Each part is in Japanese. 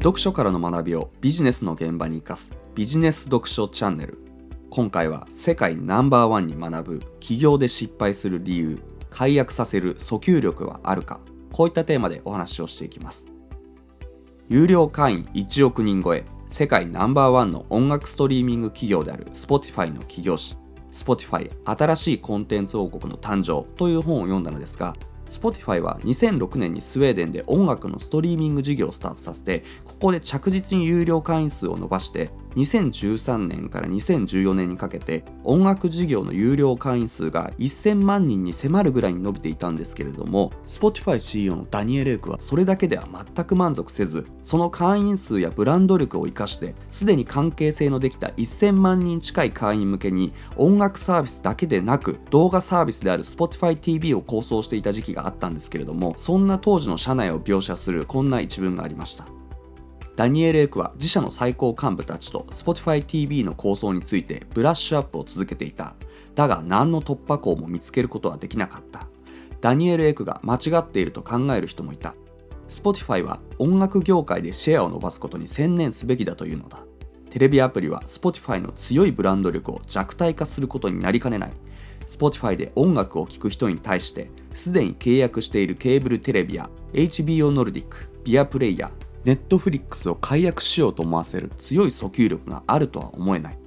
読書からの学びをビジネスの現場に生かすビジネス読書チャンネル。今回は世界ナンバーワンに学ぶ起業で失敗する理由解約させる訴求力はあるか。こういったテーマでお話をしていきます。有料会員1億人超え。世界ナンバーワンの音楽ストリーミング企業である Spotify の起業誌 Spotify 新しいコンテンツ王国の誕生。という本を読んだのですが Spotify は2006年にスウェーデンで音楽のストリーミング事業をスタートさせてここで着実に有料会員数を伸ばして2013年から2014年にかけて音楽事業の有料会員数が1000万人に迫るぐらいに伸びていたんですけれども Spotify CEO のダニエル・エクはそれだけでは全く満足せずその会員数やブランド力を生かしてすでに関係性のできた1000万人近い会員向けに音楽サービスだけでなく動画サービスである Spotify TV を構想していた時期があったんですけれどもそんな当時の社内を描写するこんな一文がありました。ダニエル・エクは自社の最高幹部たちと Spotify TV の構想についてブラッシュアップを続けていた。だが何の突破口も見つけることはできなかった。ダニエル・エクが間違っていると考える人もいた。Spotify は音楽業界でシェアを伸ばすことに専念すべきだというのだ。テレビアプリは Spotify の強いブランド力を弱体化することになりかねない。Spotify で音楽を聴く人に対してすでに契約しているケーブルテレビや HBO ノルディック、ビアプレイヤー、ネットフリックスを解約しようと思わせる強い訴求力があるとは思えない。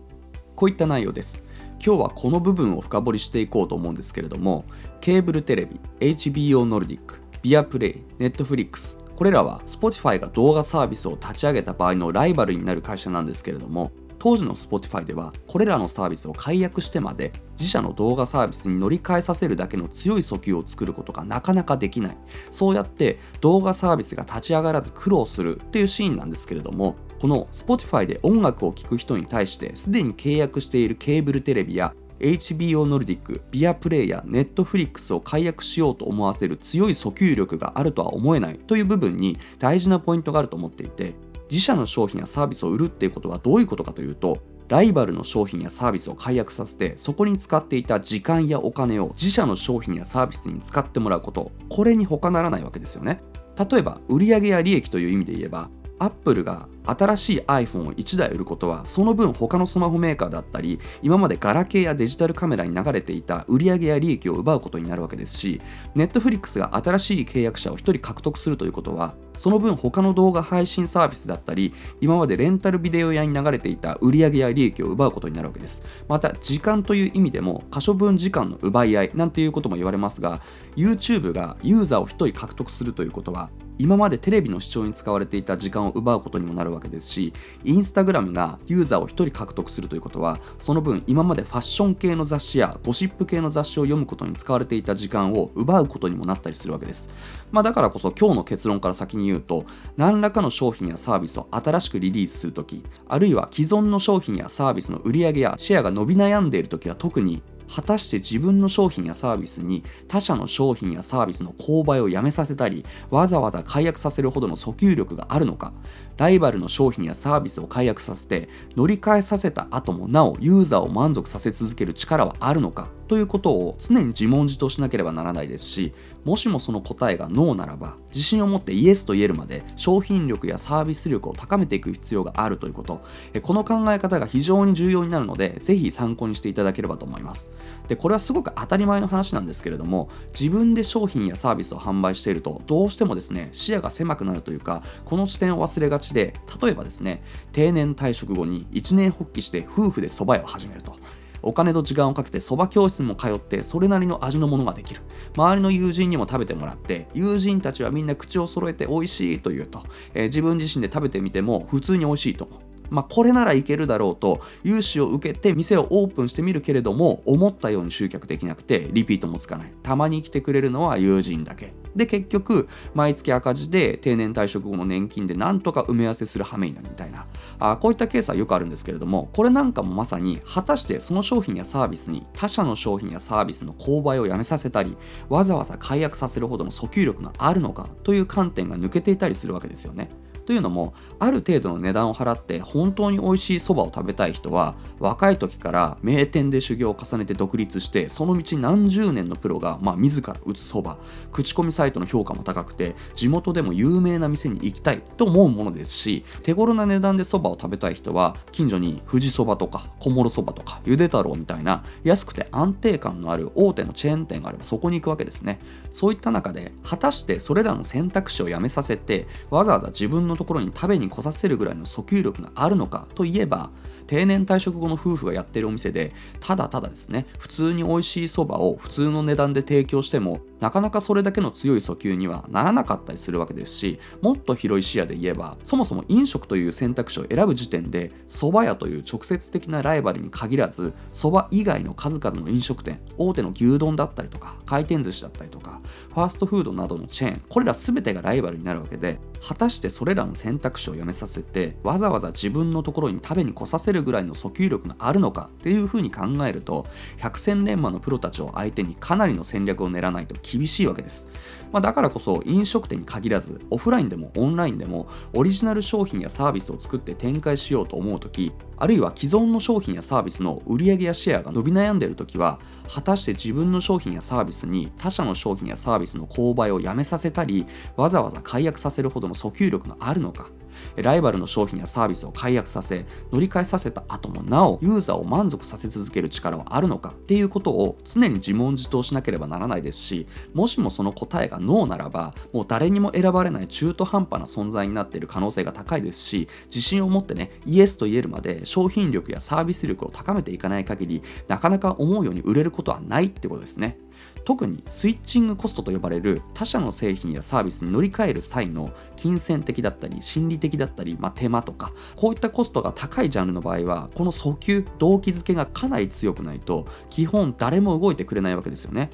こういった内容です。今日はこの部分を深掘りしていこうと思うんですけれどもケーブルテレビ HBO ノルディックビアプレイネットフリックスこれらは Spotify が動画サービスを立ち上げた場合のライバルになる会社なんですけれども当時の Spotify ではこれらのサービスを解約してまで自社の動画サービスに乗り換えさせるだけの強い訴求を作ることがなかなかできない。そうやって動画サービスが立ち上がらず苦労するっていうシーンなんですけれどもこの Spotify で音楽を聴く人に対してすでに契約しているケーブルテレビや HBO ノルディック、ビアプレイやネットフリックスを解約しようと思わせる強い訴求力があるとは思えないという部分に大事なポイントがあると思っていて自社の商品やサービスを売るっていうことはどういうことかというとライバルの商品やサービスを解約させてそこに使っていた時間やお金を自社の商品やサービスに使ってもらうことこれに他ならないわけですよね。例えば売上や利益という意味で言えばアップルが新しい iPhone を1台売ることはその分他のスマホメーカーだったり今までガラケーやデジタルカメラに流れていた売上や利益を奪うことになるわけですし Netflix が新しい契約者を1人獲得するということはその分他の動画配信サービスだったり今までレンタルビデオ屋に流れていた売上や利益を奪うことになるわけです。また時間という意味でも可処分時間の奪い合いなんていうことも言われますが YouTube がユーザーを1人獲得するということは今までテレビの視聴に使われていた時間を奪うことにもなるわけですしインスタグラムがユーザーを1人獲得するということはその分今までファッション系の雑誌やゴシップ系の雑誌を読むことに使われていた時間を奪うことにもなったりするわけです、まあ、だからこそ今日の結論から先に言うと何らかの商品やサービスを新しくリリースするときあるいは既存の商品やサービスの売り上げやシェアが伸び悩んでいるときは特に果たして自分の商品やサービスに他社の商品やサービスの購買をやめさせたりわざわざ解約させるほどの訴求力があるのか。ライバルの商品やサービスを解約させて乗り換えさせた後もなおユーザーを満足させ続ける力はあるのか。ということを常に自問自答しなければならないですしもしもその答えがノーならば自信を持ってイエスと言えるまで商品力やサービス力を高めていく必要があるということ。この考え方が非常に重要になるのでぜひ参考にしていただければと思います。でこれはすごく当たり前の話なんですけれども自分で商品やサービスを販売しているとどうしてもですね視野が狭くなるというかこの視点を忘れがちで例えばですね定年退職後に一年発起して夫婦で蕎麦屋を始めると。お金と時間をかけてそば教室も通ってそれなりの味のものができる。周りの友人にも食べてもらって友人たちはみんな口を揃えて美味しいと言うと、えー、自分自身で食べてみても普通に美味しいと思う。まあ、これならいけるだろうと融資を受けて店をオープンしてみるけれども思ったように集客できなくてリピートもつかない。たまに来てくれるのは友人だけ。で結局毎月赤字で定年退職後の年金でなんとか埋め合わせする羽目になるみたいな。あこういったケースはよくあるんですけれどもこれなんかもまさに果たしてその商品やサービスに他社の商品やサービスの購買をやめさせたりわざわざ解約させるほどの訴求力があるのかという観点が抜けていたりするわけですよね。というのもある程度の値段を払って本当に美味しいそばを食べたい人は若い時から名店で修行を重ねて独立してその道何十年のプロが、まあ、自ら打つそば口コミサイトの評価も高くて地元でも有名な店に行きたいと思うものですし手頃な値段でそばを食べたい人は近所に富士そばとか小諸そばとかゆで太郎みたいな安くて安定感のある大手のチェーン店があればそこに行くわけですね。そういった中で果たしてそれらの選択肢をやめさせてわざわざ自分ののところに食べに来させるぐらいの訴求力があるのかといえば定年退職後の夫婦がやってるお店でただただですね普通に美味しいそばを普通の値段で提供してもなかなかそれだけの強い訴求にはならなかったりするわけですしもっと広い視野で言えばそもそも飲食という選択肢を選ぶ時点で蕎麦屋という直接的なライバルに限らず蕎麦以外の数々の飲食店大手の牛丼だったりとか回転寿司だったりとかファーストフードなどのチェーンこれら全てがライバルになるわけで果たしてそれらの選択肢をやめさせてわざわざ自分のところに食べに来させるぐらいの訴求力があるのかっていうふうに考えると百戦錬磨のプロたちを相手にかなりの戦略を練らないと厳厳しいわけです、まあ、だからこそ飲食店に限らずオフラインでもオンラインでもオリジナル商品やサービスを作って展開しようと思う時あるいは既存の商品やサービスの売上やシェアが伸び悩んでいる時は果たして自分の商品やサービスに他社の商品やサービスの購買をやめさせたりわざわざ解約させるほどの訴求力があるのか。ライバルの商品やサービスを解約させ乗り換えさせた後もなおユーザーを満足させ続ける力はあるのかっていうことを常に自問自答しなければならないですしもしもその答えがノーならばもう誰にも選ばれない中途半端な存在になっている可能性が高いですし自信を持ってねイエスと言えるまで商品力やサービス力を高めていかない限りなかなか思うように売れることはないってことですね。特にスイッチングコストと呼ばれる他社の製品やサービスに乗り換える際の金銭的だったり心理的だったり、まあ、手間とかこういったコストが高いジャンルの場合はこの訴求動機づけがかなり強くないと基本誰も動いてくれないわけですよね。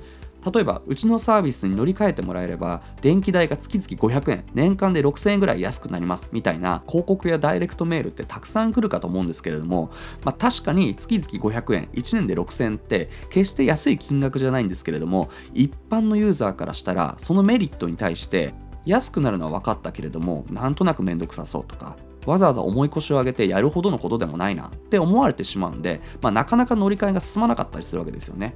例えばうちのサービスに乗り換えてもらえれば電気代が月々500円年間で6000円ぐらい安くなりますみたいな広告やダイレクトメールってたくさん来るかと思うんですけれども、まあ、確かに月々500円1年で6000円って決して安い金額じゃないんですけれども一般のユーザーからしたらそのメリットに対して安くなるのは分かったけれどもなんとなくめんどくさそうとかわざわざ重い腰を上げてやるほどのことでもないなって思われてしまうんで、まあ、なかなか乗り換えが進まなかったりするわけですよね。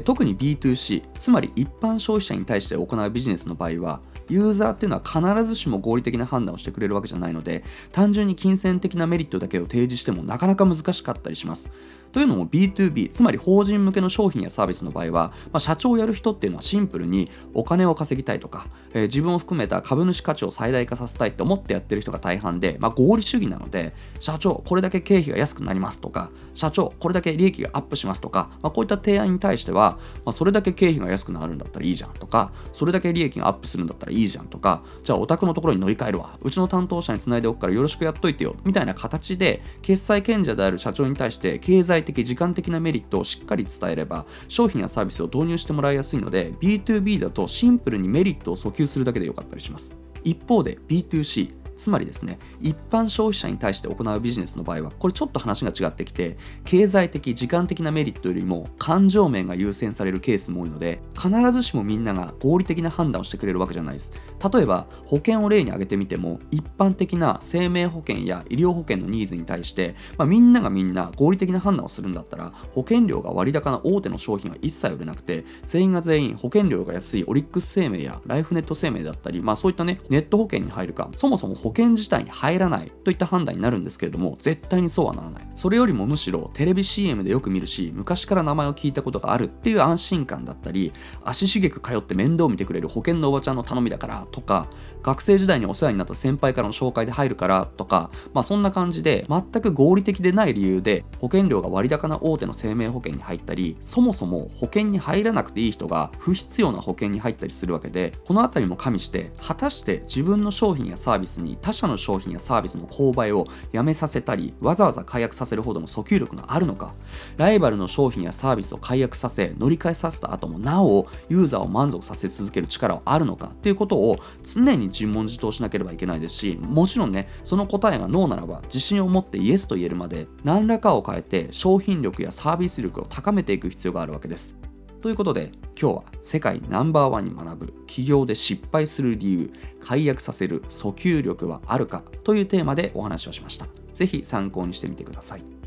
特に B2C つまり一般消費者に対して行うビジネスの場合はユーザーっていうのは必ずしも合理的な判断をしてくれるわけじゃないので単純に金銭的なメリットだけを提示してもなかなか難しかったりします。というのも B2B つまり法人向けの商品やサービスの場合は、まあ、社長をやる人っていうのはシンプルにお金を稼ぎたいとか、えー、自分を含めた株主価値を最大化させたいって思ってやってる人が大半で、まあ、合理主義なので社長これだけ経費が安くなりますとか社長これだけ利益がアップしますとか、まあ、こういった提案に対しては、まあ、それだけ経費が安くなるんだったらいいじゃんとかそれだけ利益がアップするんだったらいいじゃんとかじゃあお宅のところに乗り換えるわ。うちの担当者につないでおくからよろしくやっといてよ。みたいな形で決済権者である社長に対して経済的時間的なメリットをしっかり伝えれば商品やサービスを導入してもらいやすいので B2B だとシンプルにメリットを訴求するだけでよかったりします。一方で B2C つまりですね一般消費者に対して行うビジネスの場合はこれちょっと話が違ってきて経済的時間的なメリットよりも感情面が優先されるケースも多いので必ずしもみんなが合理的な判断をしてくれるわけじゃないです。例えば保険を例に挙げてみても一般的な生命保険や医療保険のニーズに対して、まあ、みんながみんな合理的な判断をするんだったら保険料が割高な大手の商品は一切売れなくて全員が全員保険料が安いオリックス生命やライフネット生命だったり、まあ、そういったねネット保険に入るかそもそも保険自体に入らないといった判断になるんですけれども絶対にそうはならない。それよりもむしろテレビ CM でよく見るし昔から名前を聞いたことがあるっていう安心感だったり足しげく通って面倒を見てくれる保険のおばちゃんの頼みだからとか学生時代にお世話になった先輩からの紹介で入るからとかまあそんな感じで全く合理的でない理由で保険料が割高な大手の生命保険に入ったりそもそも保険に入らなくていい人が不必要な保険に入ったりするわけでこの辺りも加味して果たして自分の商品やサービスに他社の商品やサービスの購買をやめさせたりわざわざ解約させるほどの訴求力があるのか。ライバルの商品やサービスを解約させ乗り換えさせた後もなおユーザーを満足させ続ける力はあるのか。っていうことを常に自問自答しなければいけないですしもちろんねその答えがノーならば自信を持ってイエスと言えるまで何らかを変えて商品力やサービス力を高めていく必要があるわけです。ということで今日は世界ナンバーワンに学ぶ起業で失敗する理由解約させる訴求力はあるかというテーマでお話をしました。是非参考にしてみてください。